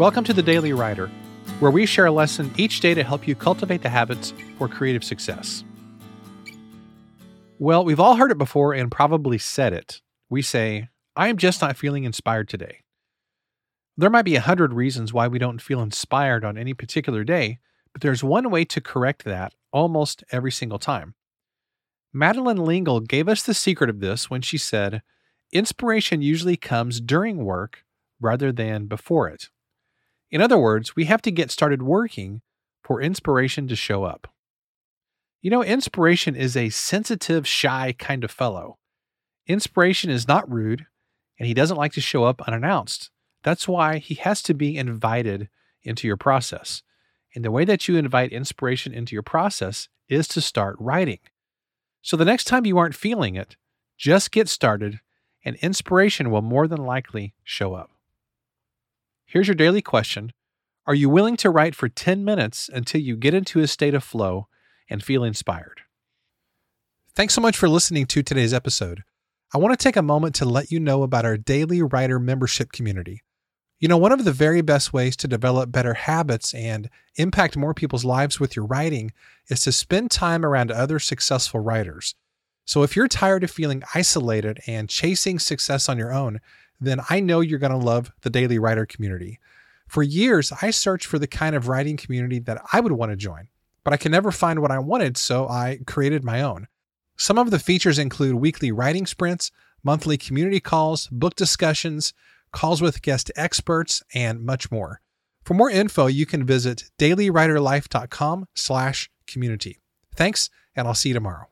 Welcome to the Daily Writer, where we share a lesson each day to help you cultivate the habits for creative success. Well, we've all heard it before and probably said it. We say, I am just not feeling inspired today. There might be a hundred reasons why we don't feel inspired on any particular day, but there's one way to correct that almost every single time. Madeleine L'Engle gave us the secret of this when she said, Inspiration usually comes during work rather than before it. In other words, we have to get started working for inspiration to show up. You know, inspiration is a sensitive, shy kind of fellow. Inspiration is not rude, and he doesn't like to show up unannounced. That's why he has to be invited into your process. And the way that you invite inspiration into your process is to start writing. So the next time you aren't feeling it, just get started, and inspiration will more than likely show up. Here's your daily question Are you willing to write for 10 minutes until you get into a state of flow and feel inspired? Thanks so much for listening to today's episode. I want to take a moment to let you know about our Daily Writer membership community. You know, one of the very best ways to develop better habits and impact more people's lives with your writing is to spend time around other successful writers. So if you're tired of feeling isolated and chasing success on your own, then I know you're going to love the Daily Writer community. For years, I searched for the kind of writing community that I would want to join, but I could never find what I wanted, so I created my own. Some of the features include weekly writing sprints, monthly community calls, book discussions, calls with guest experts, and much more. For more info, you can visit dailywriterlife.com slash community. Thanks, and I'll see you tomorrow.